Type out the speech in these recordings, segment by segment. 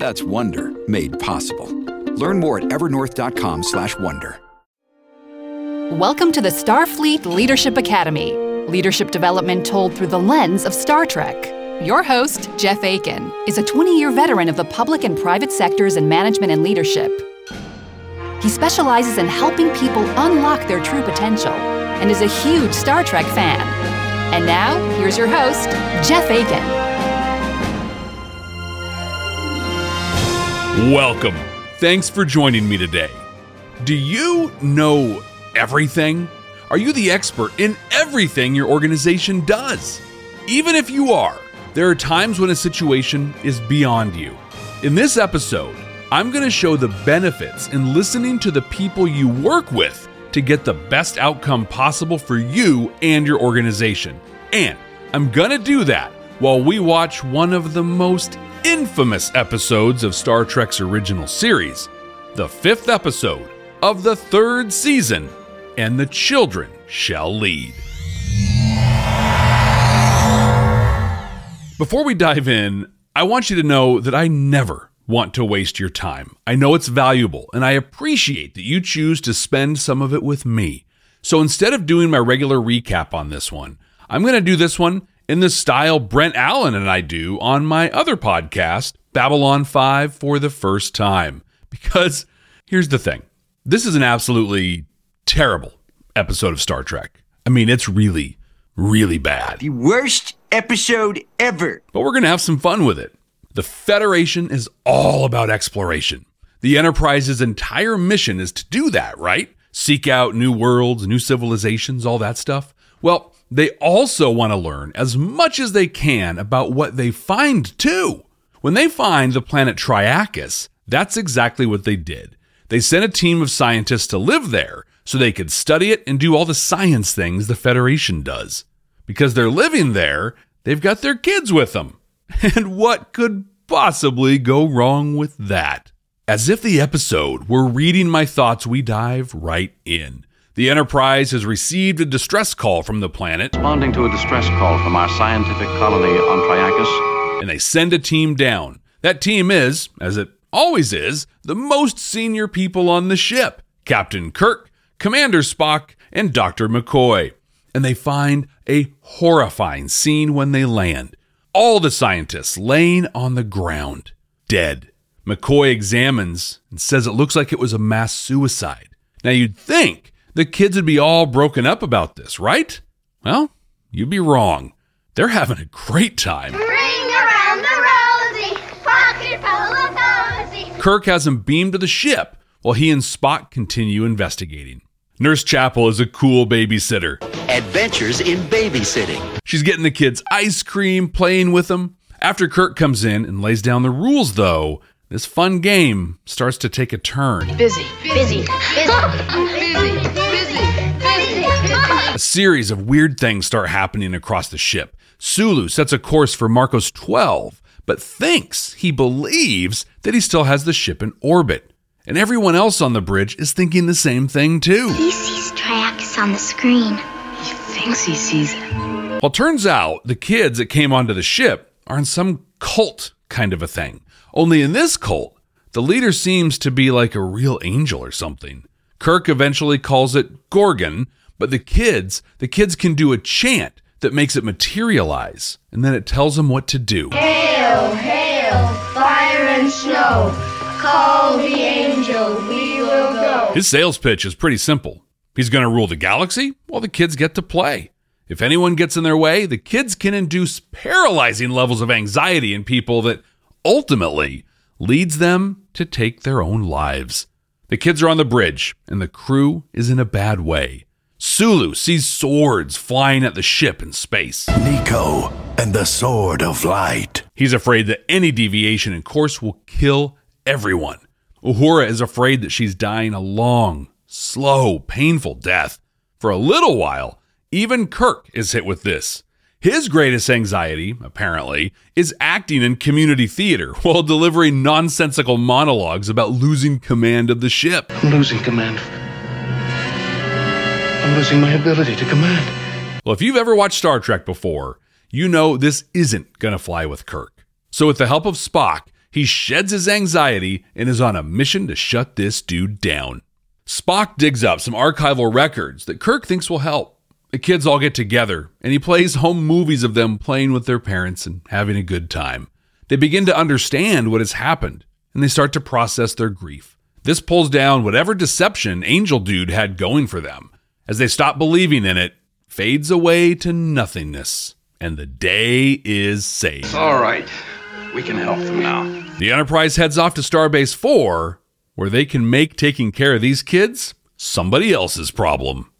That's Wonder made possible. Learn more at evernorth.com/wonder. Welcome to the Starfleet Leadership Academy, leadership development told through the lens of Star Trek. Your host, Jeff Aiken, is a 20 year veteran of the public and private sectors in management and leadership. He specializes in helping people unlock their true potential and is a huge Star Trek fan. And now, here's your host, Jeff Aiken. Welcome. Thanks for joining me today. Do you know everything? Are you the expert in everything your organization does? Even if you are, there are times when a situation is beyond you. In this episode, I'm going to show the benefits in listening to the people you work with to get the best outcome possible for you and your organization. And I'm going to do that while we watch one of the most infamous episodes of Star Trek's original series, the fifth episode of the third season, And the Children Shall Lead. Before we dive in, I want you to know that I never want to waste your time. I know it's valuable, and I appreciate that you choose to spend some of it with me. So instead of doing my regular recap on this one, I'm going to do this one in the style Brent Allen and I do on my other podcast, Babylon 5 for the first time. Because here's the thing this is an absolutely terrible episode of Star Trek. I mean, it's really, really bad. The worst episode ever. But we're going to have some fun with it. The Federation is all about exploration. The Enterprise's entire mission is to do that, right? Seek out new worlds, new civilizations, all that stuff. Well, they also want to learn as much as they can about what they find, too. When they find the planet Triacus, that's exactly what they did. They sent a team of scientists to live there so they could study it and do all the science things the Federation does. Because they're living there, they've got their kids with them. And what could possibly go wrong with that? As if the episode were reading my thoughts, we dive right in. The Enterprise has received a distress call from the planet, Responding to a distress call from our scientific colony on Triacus, and they send a team down. That team is, as it always is, the most senior people on the ship Captain Kirk, Commander Spock, and Dr. McCoy. And they find a horrifying scene when they land. All the scientists laying on the ground, dead. McCoy examines and says it looks like it was a mass suicide. Now you'd think the kids would be all broken up about this, right? Well, you'd be wrong. They're having a great time. Ring around the rosy, pocket full of posy. Kirk has him beamed to the ship while he and Spock continue investigating. Nurse Chapel is a cool babysitter. Adventures in babysitting. She's getting the kids ice cream, playing with them. After Kirk comes in and lays down the rules, though, this fun game starts to take a turn. Busy, busy, busy, busy, busy, busy. A series of weird things start happening across the ship. Sulu sets a course for Marcos 12, but thinks he believes that he still has the ship in orbit. And everyone else on the bridge is thinking the same thing too. He sees Triacus on the screen. He thinks he sees it. Well, turns out the kids that came onto the ship are in some cult kind of a thing. Only in this cult, the leader seems to be like a real angel or something. Kirk eventually calls it Gorgon, but the kids, the kids can do a chant that makes it materialize, and then it tells them what to do. Hail, hail, fire and snow. Call the angel, we will go. His sales pitch is pretty simple. He's going to rule the galaxy while the kids get to play. If anyone gets in their way, the kids can induce paralyzing levels of anxiety in people that ultimately leads them to take their own lives. The kids are on the bridge, and the crew is in a bad way. Sulu sees swords flying at the ship in space. Niko and the Sword of Light. He's afraid that any deviation in course will kill everyone. Uhura is afraid that she's dying a long, slow, painful death. For a little while, even Kirk is hit with this. His greatest anxiety, apparently, is acting in community theater while delivering nonsensical monologues about losing command of the ship. I'm losing command. I'm losing my ability to command. Well, if you've ever watched Star Trek before, you know this isn't going to fly with Kirk. So, with the help of Spock, he sheds his anxiety and is on a mission to shut this dude down. Spock digs up some archival records that Kirk thinks will help. The kids all get together, and he plays home movies of them playing with their parents and having a good time. They begin to understand what has happened, and they start to process their grief. This pulls down whatever deception Angel Dude had going for them. As they stop believing in it, fades away to nothingness, and the day is saved. All right, we can help them now. The Enterprise heads off to Starbase 4, where they can make taking care of these kids somebody else's problem.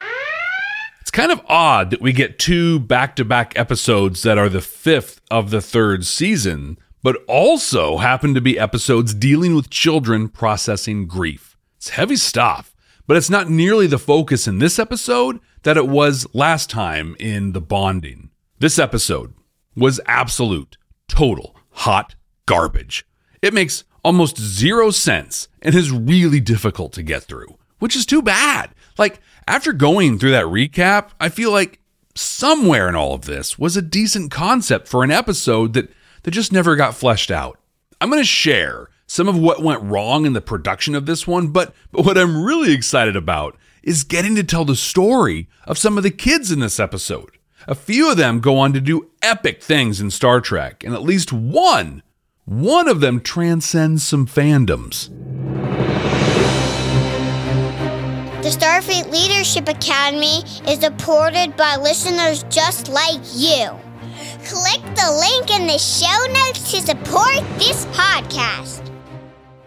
It's kind of odd that we get two back to back episodes that are the fifth of the third season, but also happen to be episodes dealing with children processing grief. It's heavy stuff, but it's not nearly the focus in this episode that it was last time in The Bonding. This episode was absolute, total, hot garbage. It makes almost zero sense and is really difficult to get through, which is too bad. Like, after going through that recap, I feel like somewhere in all of this was a decent concept for an episode that, that just never got fleshed out. I'm going to share some of what went wrong in the production of this one, but, but what I'm really excited about is getting to tell the story of some of the kids in this episode. A few of them go on to do epic things in Star Trek, and at least one, one of them transcends some fandoms. The Starfleet Leadership Academy is supported by listeners just like you. Click the link in the show notes to support this podcast.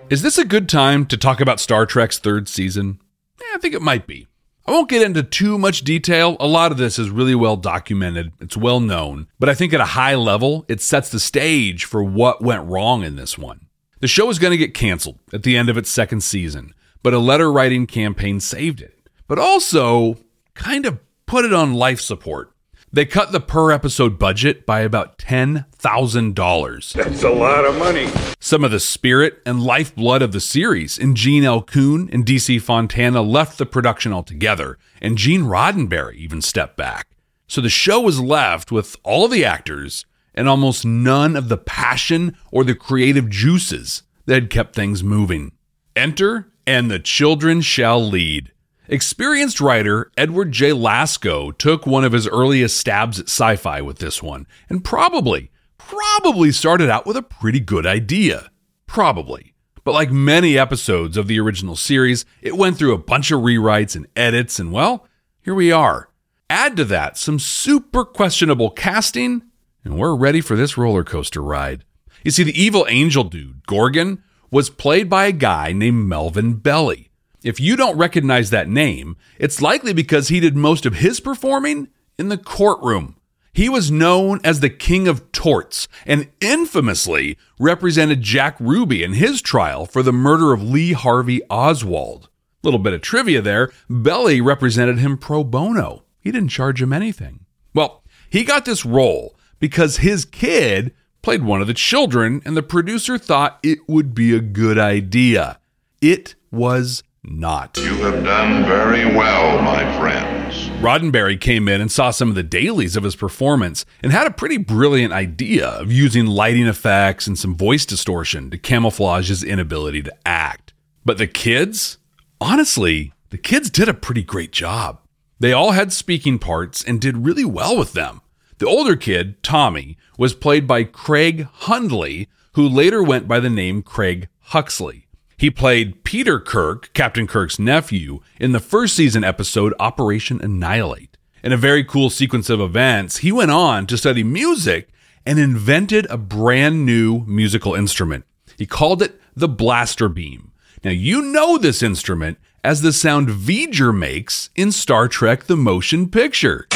Is this a good time to talk about Star Trek's third season? Yeah, I think it might be. I won't get into too much detail. A lot of this is really well documented, it's well known, but I think at a high level, it sets the stage for what went wrong in this one. The show is going to get canceled at the end of its second season, but a letter writing campaign saved it, but also kind of put it on life support. They cut the per episode budget by about $10,000. That's a lot of money. Some of the spirit and lifeblood of the series in Gene L. Coon and DC Fontana left the production altogether, and Gene Roddenberry even stepped back. So the show was left with all of the actors and almost none of the passion or the creative juices that had kept things moving. Enter and the children shall lead. Experienced writer Edward J. Lakso took one of his earliest stabs at sci fi with this one, and probably, probably started out with a pretty good idea. Probably. But like many episodes of the original series, it went through a bunch of rewrites and edits, and well, here we are. Add to that some super questionable casting, and we're ready for this roller coaster ride. You see, the evil angel dude, Gorgon, was played by a guy named Melvin Belli. If you don't recognize that name, it's likely because he did most of his performing in the courtroom. He was known as the King of Torts and infamously represented Jack Ruby in his trial for the murder of Lee Harvey Oswald. Little bit of trivia there Belli represented him pro bono. He didn't charge him anything. Well, he got this role because his kid played one of the children, and the producer thought it would be a good idea. It was not. You have done very well, my friends. Roddenberry came in and saw some of the dailies of his performance and had a pretty brilliant idea of using lighting effects and some voice distortion to camouflage his inability to act. But the kids, honestly, the kids did a pretty great job. They all had speaking parts and did really well with them. The older kid, Tommy, was played by Craig Hundley, who later went by the name Craig Huxley. He played Peter Kirk, Captain Kirk's nephew, in the first season episode Operation Annihilate. In a very cool sequence of events, he went on to study music and invented a brand new musical instrument. He called it the blaster beam. Now, you know this instrument as the sound V'ger makes in Star Trek The Motion Picture.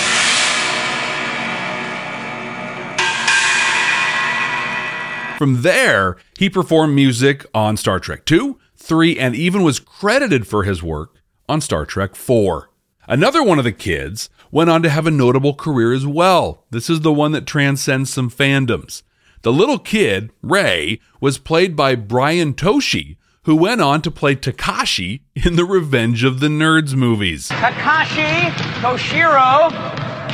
From there, he performed music on Star Trek 2, 3, and even was credited for his work on Star Trek 4. Another one of the kids went on to have a notable career as well. This is the one that transcends some fandoms. The little kid, Ray, was played by Brian Tochi, who went on to play Takashi in the Revenge of the Nerds movies. Takashi Toshiro.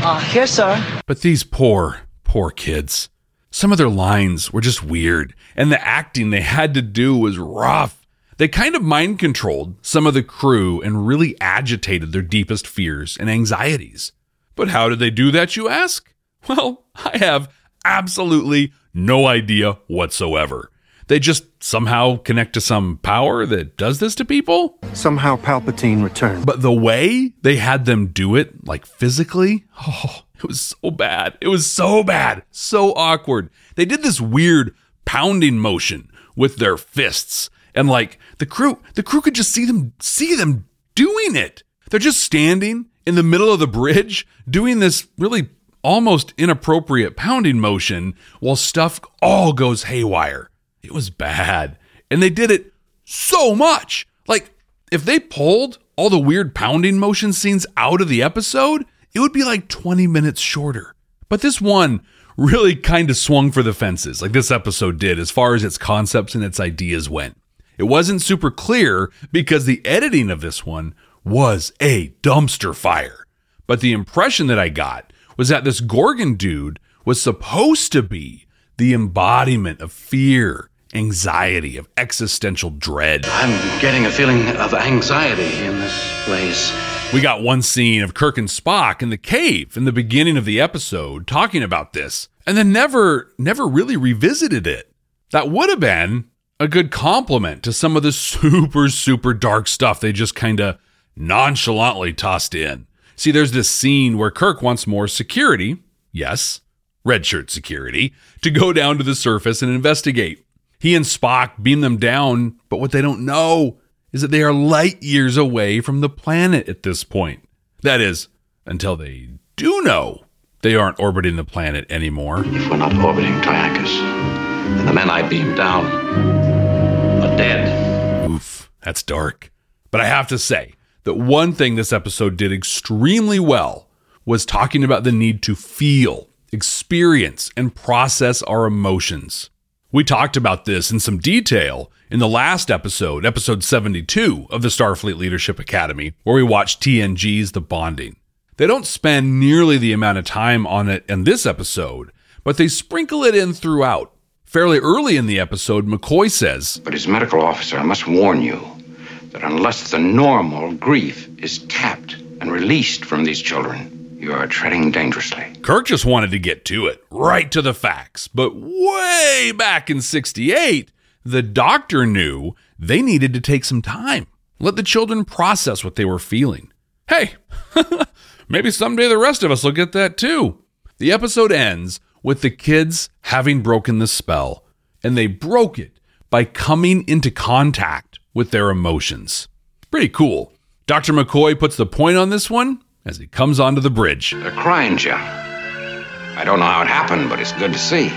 Uh, here, sir. But these poor, poor kids. Some of their lines were just weird, and the acting they had to do was rough. They kind of mind controlled some of the crew and really agitated their deepest fears and anxieties. But how did they do that, you ask? Well, I have absolutely no idea whatsoever. They just somehow connect to some power that does this to people? Somehow Palpatine returned. But the way they had them do it, like physically, oh, it was so bad. It was so bad. So awkward. They did this weird pounding motion with their fists. And like the crew, the crew could just see them see them doing it. They're just standing in the middle of the bridge doing this really almost inappropriate pounding motion while stuff all goes haywire. It was bad. And they did it so much. Like, if they pulled all the weird pounding motion scenes out of the episode, it would be like 20 minutes shorter. But this one really kind of swung for the fences, like this episode did, as far as its concepts and its ideas went. It wasn't super clear because the editing of this one was a dumpster fire. But the impression that I got was that this Gorgon dude was supposed to be the embodiment of fear, anxiety, of existential dread. I'm getting a feeling of anxiety in this place. We got one scene of Kirk and Spock in the cave in the beginning of the episode talking about this, and then never, never really revisited it. That would have been a good compliment to some of the super, super dark stuff they just kind of nonchalantly tossed in. See, there's this scene where Kirk wants more security, yes, red shirt security, to go down to the surface and investigate. He and Spock beam them down, but what they don't know is that they are light years away from the planet at this point. That is, until they do know they aren't orbiting the planet anymore. If we're not orbiting Triacus, then the men I beamed down are dead. Oof, that's dark. But I have to say that one thing this episode did extremely well was talking about the need to feel, experience, and process our emotions. We talked about this in some detail in the last episode, episode 72 of the Starfleet Leadership Academy, where we watched TNG's The Bonding. They don't spend nearly the amount of time on it in this episode, but they sprinkle it in throughout. Fairly early in the episode, McCoy says, But as medical officer, I must warn you that unless the normal grief is tapped and released from these children, you are treading dangerously. Kirk just wanted to get to it, right to the facts. But way back in 68, the doctor knew they needed to take some time, let the children process what they were feeling. Hey, maybe someday the rest of us will get that too. The episode ends with the kids having broken the spell, and they broke it by coming into contact with their emotions. Pretty cool. Dr. McCoy puts the point on this one as he comes onto the bridge. They're crying, Jim. I don't know how it happened, but it's good to see.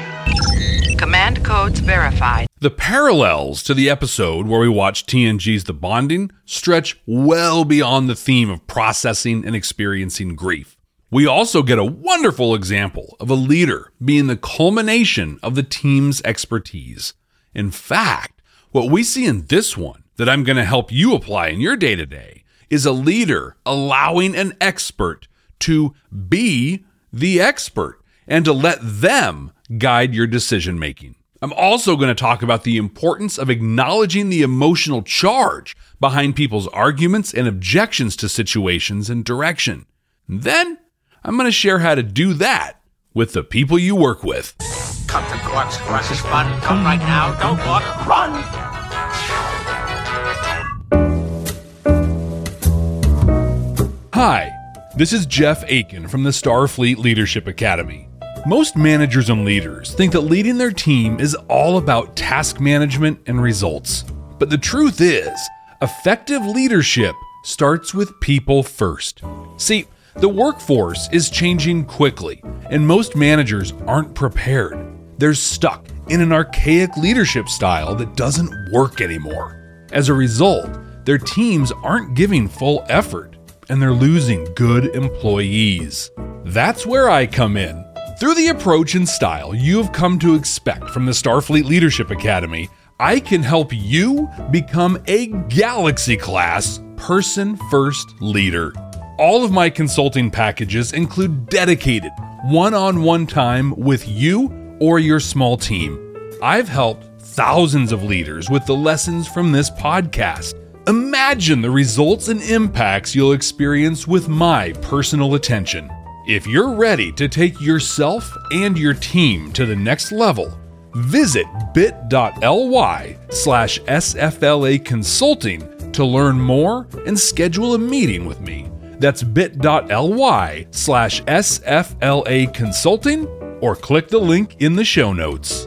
Command codes verified. The parallels to the episode where we watch TNG's The Bonding stretch well beyond the theme of processing and experiencing grief. We also get a wonderful example of a leader being the culmination of the team's expertise. In fact, what we see in this one that I'm going to help you apply in your day to day is a leader allowing an expert to be the expert and to let them guide your decision making. I'm also going to talk about the importance of acknowledging the emotional charge behind people's arguments and objections to situations and direction. And then I'm going to share how to do that with the people you work with. Crush's Fun. Come right now. Don't walk. Run! Hi, this is Jeff Aiken from the Starfleet Leadership Academy. Most managers and leaders think that leading their team is all about task management and results. But the truth is, effective leadership starts with people first. See, the workforce is changing quickly, and most managers aren't prepared. They're stuck in an archaic leadership style that doesn't work anymore. As a result, their teams aren't giving full effort and they're losing good employees. That's where I come in. Through the approach and style you have come to expect from the Starfleet Leadership Academy, I can help you become a galaxy class person first leader. All of my consulting packages include dedicated one on one time with you or your small team. I've helped thousands of leaders with the lessons from this podcast Imagine the results and impacts you'll experience with my personal attention. If you're ready to take yourself and your team to the next level, visit bit.ly slash SFLA consulting to learn more and schedule a meeting with me. That's bit.ly slash SFLA consulting or click the link in the show notes.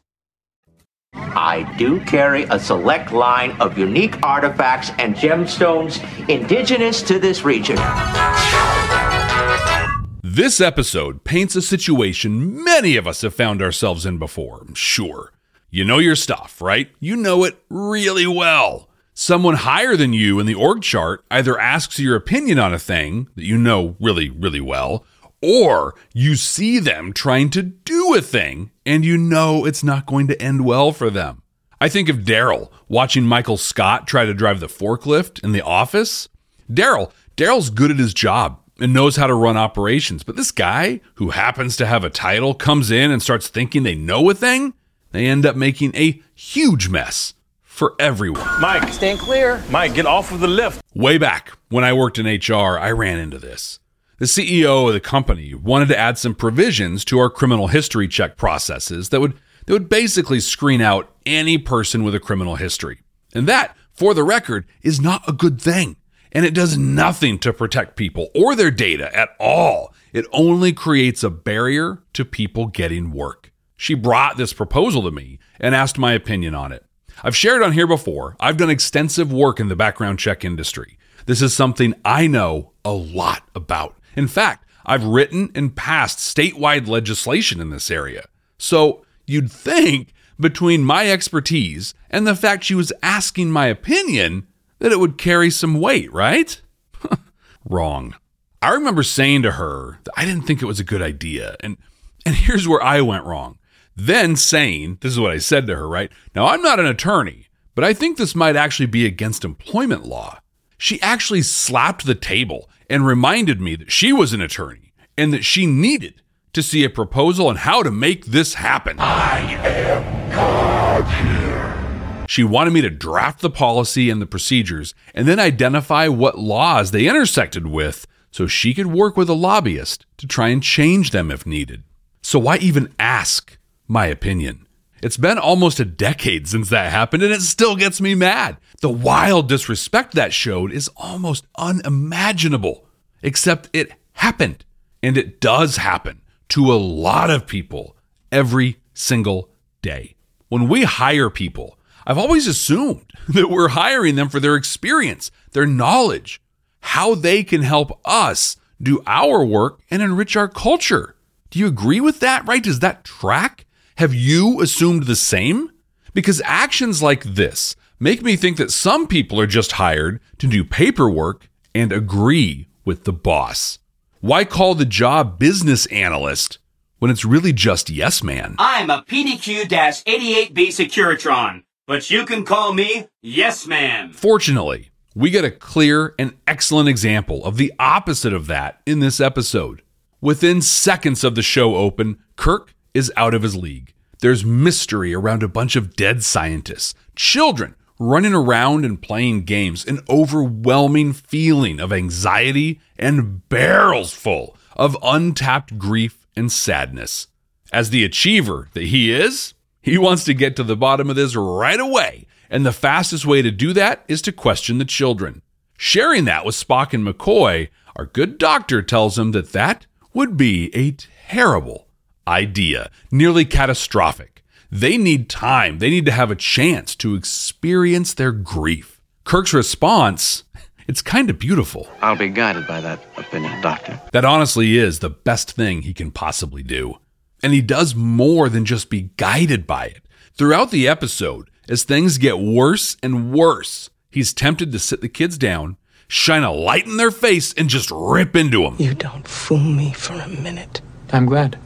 I do carry a select line of unique artifacts and gemstones indigenous to this region. This episode paints a situation many of us have found ourselves in before, sure. You know your stuff, right? You know it really well. Someone higher than you in the org chart either asks your opinion on a thing that you know really, really well, or you see them trying to do a thing and you know it's not going to end well for them. I think of Daryl watching Michael Scott try to drive the forklift in the office. Daryl, Daryl's good at his job and knows how to run operations, but this guy who happens to have a title comes in and starts thinking they know a thing, they end up making a huge mess for everyone. Mike, stand clear. Mike, get off of the lift. Way back when I worked in HR, I ran into this. The CEO of the company wanted to add some provisions to our criminal history check processes that would that would basically screen out any person with a criminal history. And that, for the record, is not a good thing. And it does nothing to protect people or their data at all. It only creates a barrier to people getting work. She brought this proposal to me and asked my opinion on it. I've shared on here before. I've done extensive work in the background check industry. This is something I know a lot about. In fact, I've written and passed statewide legislation in this area. So you'd think between my expertise and the fact she was asking my opinion that it would carry some weight, right? Wrong. I remember saying to her that I didn't think it was a good idea. And and here's where I went wrong. Then saying, this is what I said to her, right? Now I'm not an attorney, but I think this might actually be against employment law. She actually slapped the table and reminded me that she was an attorney and that she needed to see a proposal on how to make this happen. I am God here. She wanted me to draft the policy and the procedures and then identify what laws they intersected with so she could work with a lobbyist to try and change them if needed. So why even ask my opinion? It's been almost a decade since that happened, and it still gets me mad. The wild disrespect that showed is almost unimaginable, except it happened. And it does happen to a lot of people every single day. When we hire people, I've always assumed that we're hiring them for their experience, their knowledge, how they can help us do our work and enrich our culture. Do you agree with that, right? Does that track? Have you assumed the same? Because actions like this make me think that some people are just hired to do paperwork and agree with the boss. Why call the job business analyst when it's really just Yes Man. I'm a PDQ-88B Securitron, but you can call me Yes Man. Fortunately, we get a clear and excellent example of the opposite of that in this episode. Within seconds of the show open, Kirk is out of his league. There's mystery around a bunch of dead scientists, children running around and playing games, an overwhelming feeling of anxiety, and barrels full of untapped grief and sadness. As the achiever that he is, he wants to get to the bottom of this right away, and the fastest way to do that is to question the children. Sharing that with Spock and McCoy, our good doctor tells him that that would be a terrible idea, nearly catastrophic. They need time, they need to have a chance to experience their grief. Kirk's response, it's kind of beautiful. I'll be guided by that opinion, Doctor. That honestly is the best thing he can possibly do. And he does more than just be guided by it. Throughout the episode, as things get worse and worse, he's tempted to sit the kids down, shine a light in their face, and just rip into them. You don't fool me for a minute. I'm glad.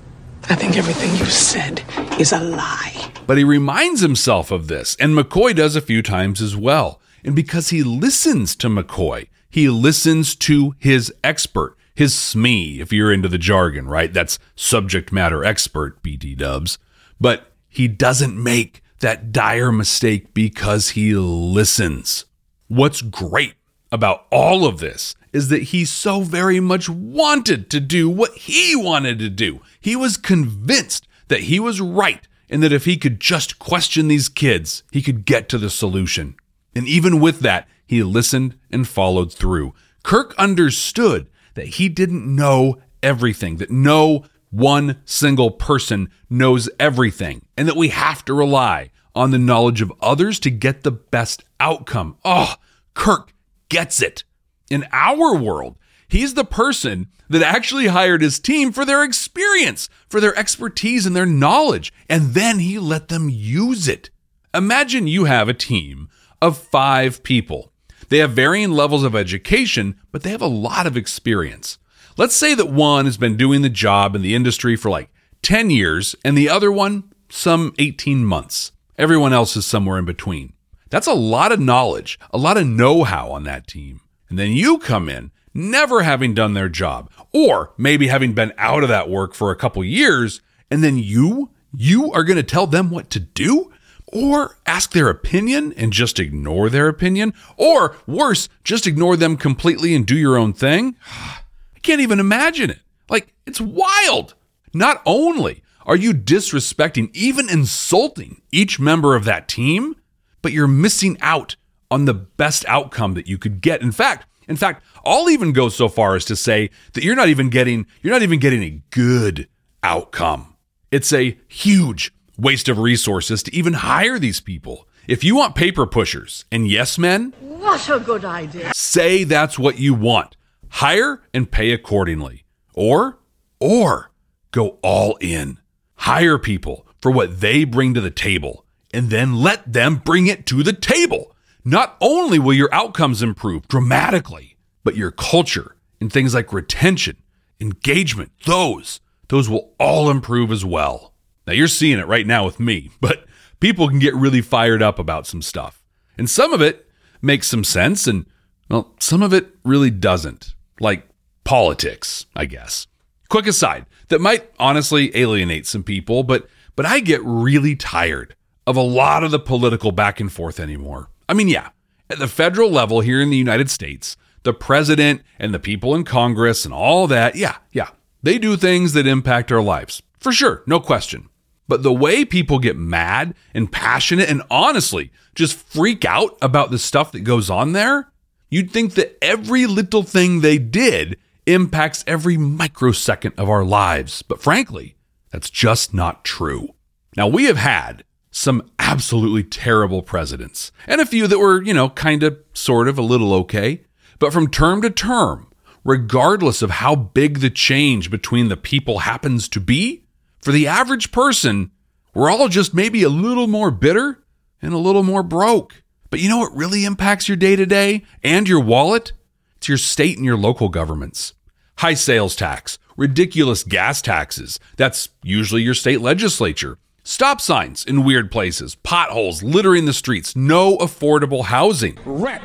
I think everything you said is a lie. But he reminds himself of this, and McCoy does a few times as well. And because he listens to McCoy, he listens to his expert, his SME, if you're into the jargon, right? That's subject matter expert, BT dubs. But he doesn't make that dire mistake because he listens. What's great about all of this is that he so very much wanted to do what he wanted to do. He was convinced that he was right and that if he could just question these kids, he could get to the solution. And even with that, he listened and followed through. Kirk understood that he didn't know everything, that no one single person knows everything, and that we have to rely on the knowledge of others to get the best outcome. Oh, Kirk gets it. In our world, he's the person that actually hired his team for their experience, for their expertise and their knowledge, and then he let them use it. Imagine you have a team of five people. They have varying levels of education, but they have a lot of experience. Let's say that one has been doing the job in the industry for like 10 years and the other one some 18 months. Everyone else is somewhere in between. That's a lot of knowledge, a lot of know how on that team. And then you come in, never having done their job, or maybe having been out of that work for a couple years, and then you, you are going to tell them what to do? Or ask their opinion and just ignore their opinion? Or worse, just ignore them completely and do your own thing? I can't even imagine it. Like, it's wild. Not only are you disrespecting, even insulting each member of that team, but you're missing out on the best outcome that you could get. In fact, in fact, I'll even go so far as to say that you're not even getting you're not even getting a good outcome. It's a huge waste of resources to even hire these people. If you want paper pushers and yes men, What a good idea. say that's what you want. Hire and pay accordingly. Or or go all in. Hire people for what they bring to the table and then let them bring it to the table. Not only will your outcomes improve dramatically, but your culture and things like retention, engagement, those, those will all improve as well. Now you're seeing it right now with me, but people can get really fired up about some stuff. And some of it makes some sense and well, some of it really doesn't. Like politics, I guess. Quick aside, that might honestly alienate some people, but but I get really tired of a lot of the political back and forth anymore. I mean, yeah, at the federal level here in the United States, the president and the people in Congress and all that, yeah, yeah, they do things that impact our lives. For sure, no question. But the way people get mad and passionate and honestly just freak out about the stuff that goes on there, you'd think that every little thing they did impacts every microsecond of our lives. But frankly, that's just not true. Now, we have had some absolutely terrible presidents and a few that were, you know, kind of, sort of, a little okay. But from term to term, regardless of how big the change between the people happens to be, for the average person, we're all just maybe a little more bitter and a little more broke. But you know what really impacts your day to day and your wallet? It's your state and your local governments. High sales tax, ridiculous gas taxes. That's usually your state legislature. Stop signs in weird places, potholes littering the streets, no affordable housing. Rent,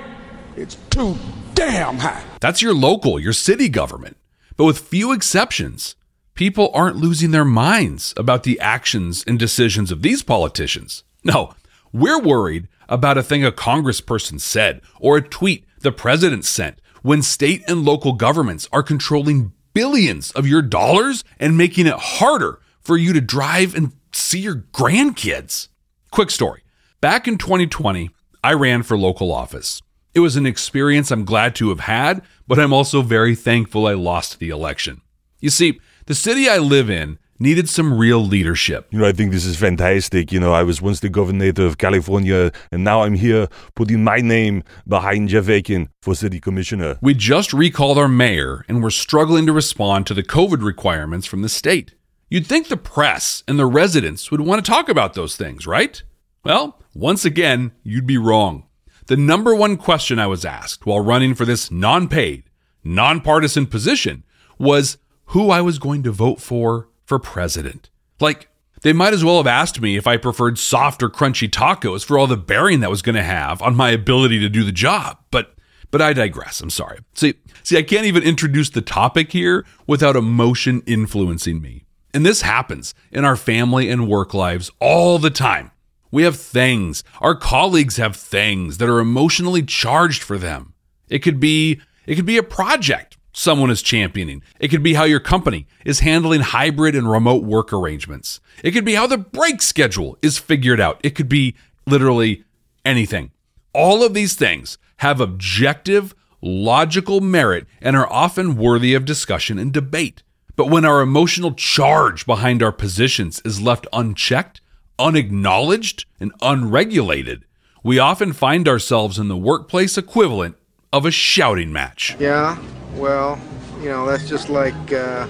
it's too damn high. That's your local, your city government. But with few exceptions, people aren't losing their minds about the actions and decisions of these politicians. No, we're worried about a thing a congressperson said or a tweet the president sent when state and local governments are controlling billions of your dollars and making it harder for you to drive and see your grandkids. Quick story. Back in 2020, I ran for local office. It was an experience I'm glad to have had, but I'm also very thankful I lost the election. You see, the city I live in needed some real leadership. You know, I think this is fantastic. You know, I was once the governor of California, and now I'm here putting my name behind Jeff Aiken for city commissioner. We just recalled our mayor, and we're struggling to respond to the COVID requirements from the state. You'd think the press and the residents would want to talk about those things, right? Well, once again, you'd be wrong. The number one question I was asked while running for this non paid, nonpartisan position was who I was going to vote for for president. Like, they might as well have asked me if I preferred soft or crunchy tacos for all the bearing that was going to have on my ability to do the job. But but I digress. I'm sorry. See, see, I can't even introduce the topic here without emotion influencing me. And this happens in our family and work lives all the time. We have things, our colleagues have things that are emotionally charged for them. It could be it could be a project someone is championing. It could be how your company is handling hybrid and remote work arrangements. It could be how the break schedule is figured out. It could be literally anything. All of these things have objective, logical merit and are often worthy of discussion and debate. But when our emotional charge behind our positions is left unchecked, unacknowledged, and unregulated, we often find ourselves in the workplace equivalent of a shouting match. Yeah, well, you know, that's just like uh,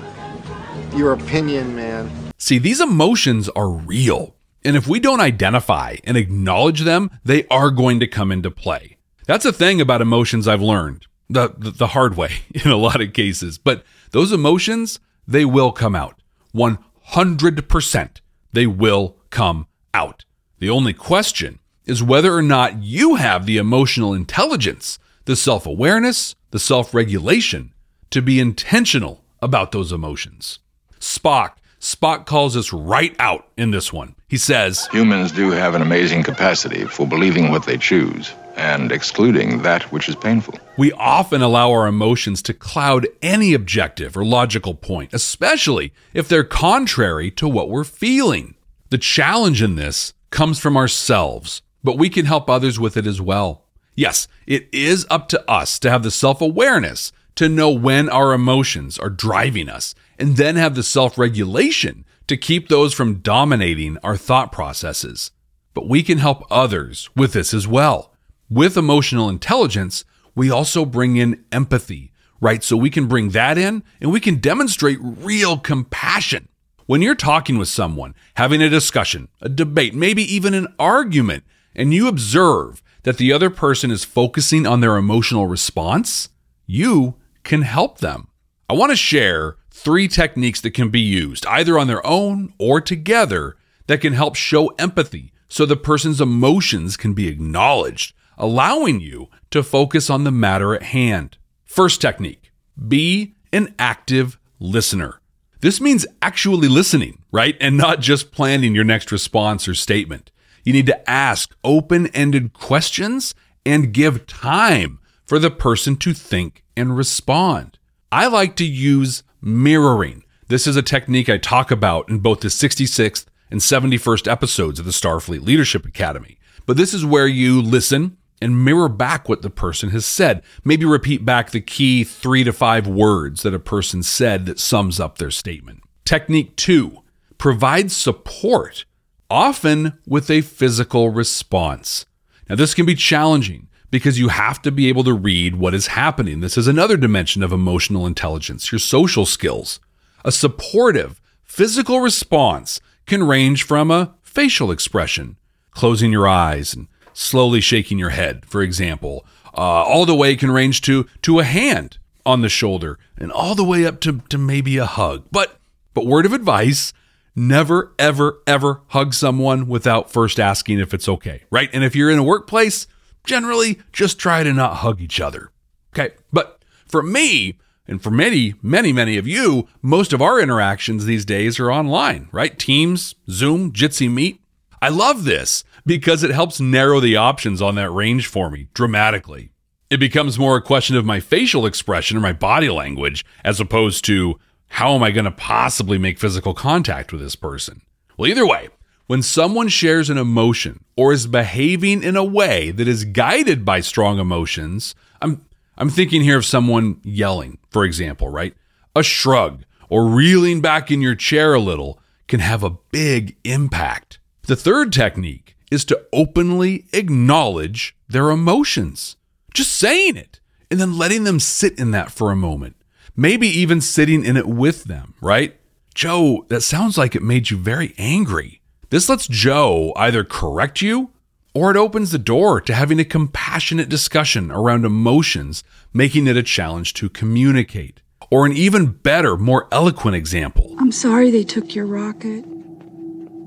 your opinion, man. See, these emotions are real. And if we don't identify and acknowledge them, they are going to come into play. That's a thing about emotions I've learned the, the, the hard way in a lot of cases. But those emotions, they will come out. 100% they will come out. The only question is whether or not you have the emotional intelligence, the self awareness, the self regulation to be intentional about those emotions. Spock, Spock calls us right out in this one. He says Humans do have an amazing capacity for believing what they choose and excluding that which is painful. We often allow our emotions to cloud any objective or logical point, especially if they're contrary to what we're feeling. The challenge in this comes from ourselves, but we can help others with it as well. Yes, it is up to us to have the self awareness to know when our emotions are driving us and then have the self regulation to keep those from dominating our thought processes. But we can help others with this as well. With emotional intelligence, we also bring in empathy, right? So we can bring that in and we can demonstrate real compassion. When you're talking with someone, having a discussion, a debate, maybe even an argument, and you observe that the other person is focusing on their emotional response, you can help them. I want to share three techniques that can be used either on their own or together that can help show empathy so the person's emotions can be acknowledged, allowing you to focus on the matter at hand. First technique be an active listener. This means actually listening, right? And not just planning your next response or statement. You need to ask open ended questions and give time for the person to think and respond. I like to use mirroring. This is a technique I talk about in both the 66th and 71st episodes of the Starfleet Leadership Academy. But this is where you listen and mirror back what the person has said. Maybe repeat back the key three to five words that a person said that sums up their statement. Technique two, provide support often with a physical response. Now, this can be challenging because you have to be able to read what is happening. This is another dimension of emotional intelligence, your social skills. A supportive physical response can range from a facial expression, closing your eyes and slowly shaking your head, for example, uh, all the way can range to, to a hand on the shoulder, and all the way up to, to maybe a hug. But but word of advice, never ever ever hug someone without first asking if it's okay, right? And if you're in a workplace, generally just try to not hug each other. Okay? But for me, and for many, many, many of you, most of our interactions these days are online, right? Teams, Zoom, Jitsi Meet. I love this because it helps narrow the options on that range for me dramatically. It becomes more a question of my facial expression or my body language as opposed to how am I going to possibly make physical contact with this person? Well, either way, when someone shares an emotion or is behaving in a way that is guided by strong emotions, I'm I'm thinking here of someone yelling, for example, right? A shrug or reeling back in your chair a little can have a big impact. The third technique is to openly acknowledge their emotions. Just saying it and then letting them sit in that for a moment. Maybe even sitting in it with them, right? Joe, that sounds like it made you very angry. This lets Joe either correct you or it opens the door to having a compassionate discussion around emotions, making it a challenge to communicate. Or an even better, more eloquent example. I'm sorry they took your rocket.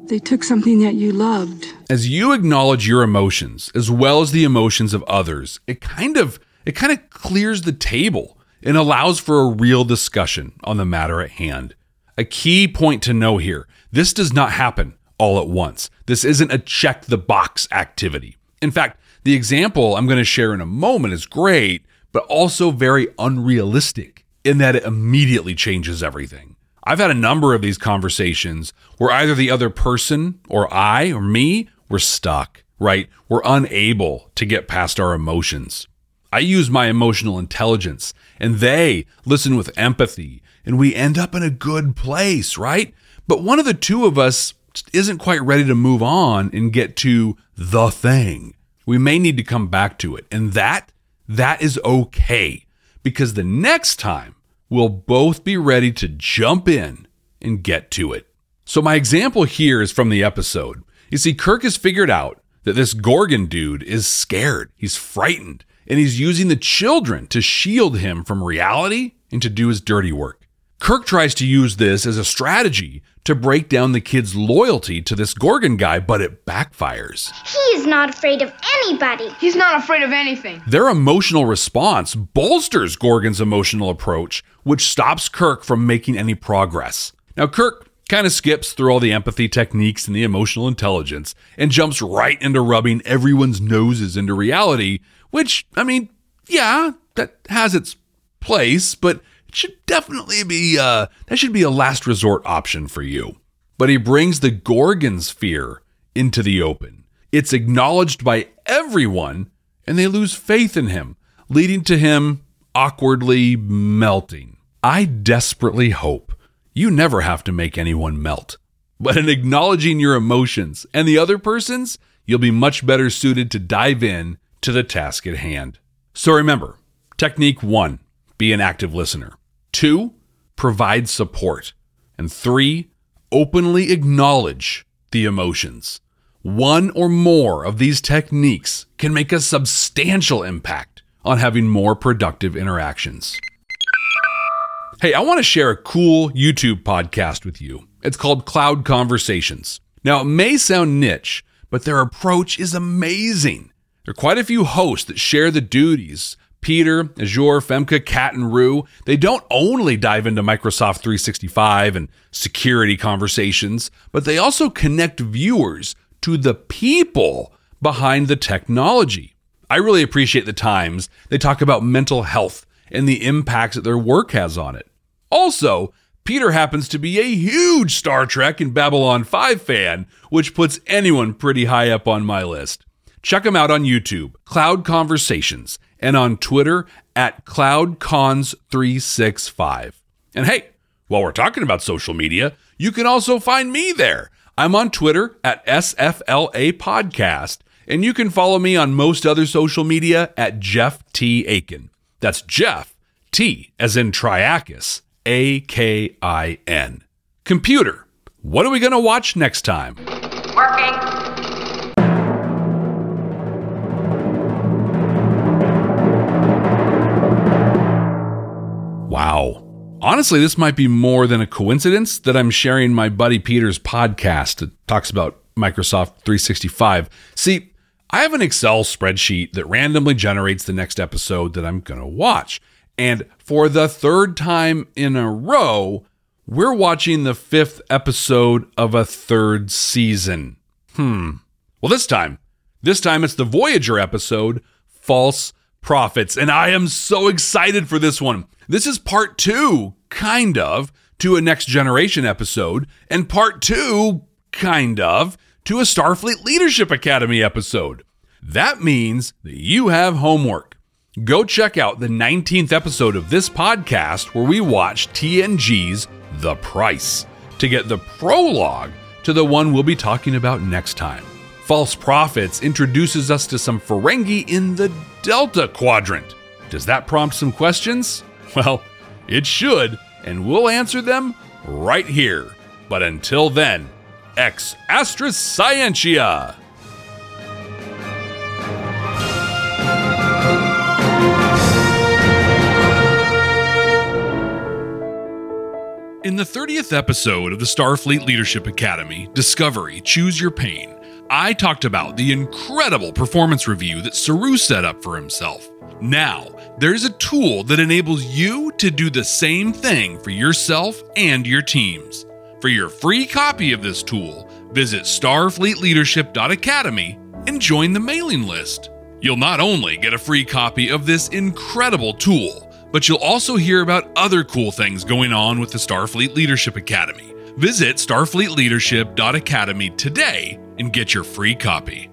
They took something that you loved. As you acknowledge your emotions as well as the emotions of others, it kind of it kind of clears the table and allows for a real discussion on the matter at hand. A key point to know here, this does not happen all at once. This isn't a check the box activity. In fact, the example I'm going to share in a moment is great, but also very unrealistic in that it immediately changes everything. I've had a number of these conversations where either the other person or I or me were stuck, right? We're unable to get past our emotions. I use my emotional intelligence and they listen with empathy and we end up in a good place, right? But one of the two of us isn't quite ready to move on and get to the thing. We may need to come back to it. And that, that is okay because the next time we'll both be ready to jump in and get to it. So, my example here is from the episode. You see, Kirk has figured out that this Gorgan dude is scared, he's frightened, and he's using the children to shield him from reality and to do his dirty work. Kirk tries to use this as a strategy to break down the kid's loyalty to this Gorgan guy, but it backfires. He is not afraid of anybody. He's not afraid of anything. Their emotional response bolsters Gorgan's emotional approach, which stops Kirk from making any progress. Now, Kirk kind of skips through all the empathy techniques and the emotional intelligence and jumps right into rubbing everyone's noses into reality, which, I mean, yeah, that has its place, but it should definitely be uh, that should be a last resort option for you. But he brings the Gorgan's fear into the open. It's acknowledged by everyone, and they lose faith in him, leading to him awkwardly melting. I desperately hope you never have to make anyone melt. But in acknowledging your emotions and the other person's, you'll be much better suited to dive in to the task at hand. So remember, technique one be an active listener. Two, provide support. And three, openly acknowledge the emotions. One or more of these techniques can make a substantial impact on having more productive interactions. Hey, I want to share a cool YouTube podcast with you. It's called Cloud Conversations. Now, it may sound niche, but their approach is amazing. There are quite a few hosts that share the duties Peter, Azure, Femke, Kat, and Rue, they don't only dive into Microsoft 365 and security conversations, but they also connect viewers to the people behind the technology. I really appreciate the times they talk about mental health and the impacts that their work has on it. Also, Peter happens to be a huge Star Trek and Babylon 5 fan, which puts anyone pretty high up on my list. Check him out on YouTube, Cloud Conversations, and on Twitter at CloudCons365. And hey, while we're talking about social media, you can also find me there. I'm on Twitter at SFLA Podcast, and you can follow me on most other social media at Jeff T. Aiken. That's Jeff, T as in Triacus, A K I N. Computer, what are we going to watch next time? Working. Wow. Honestly, this might be more than a coincidence that I'm sharing my buddy Peter's podcast that talks about Microsoft 365. See, I have an Excel spreadsheet that randomly generates the next episode that I'm going to watch. And for the third time in a row, we're watching the fifth episode of a third season. Hmm. Well, this time, this time it's the Voyager episode, False Prophets. And I am so excited for this one. This is part two, kind of, to a Next Generation episode, and part two, kind of, to a Starfleet Leadership Academy episode. That means that you have homework. Go check out the 19th episode of this podcast where we watch TNG's The Price to get the prologue to the one we'll be talking about next time. False Prophets introduces us to some Ferengi in the Delta Quadrant. Does that prompt some questions? Well, it should, and we'll answer them right here. But until then, ex Astra Scientia! In the 30th episode of the Starfleet Leadership Academy, Discovery Choose Your Pain, I talked about the incredible performance review that Saru set up for himself. Now, there's a tool that enables you to do the same thing for yourself and your teams. For your free copy of this tool, visit starfleetleadership.academy and join the mailing list. You'll not only get a free copy of this incredible tool, but you'll also hear about other cool things going on with the Starfleet Leadership Academy. Visit starfleetleadership.academy today and get your free copy.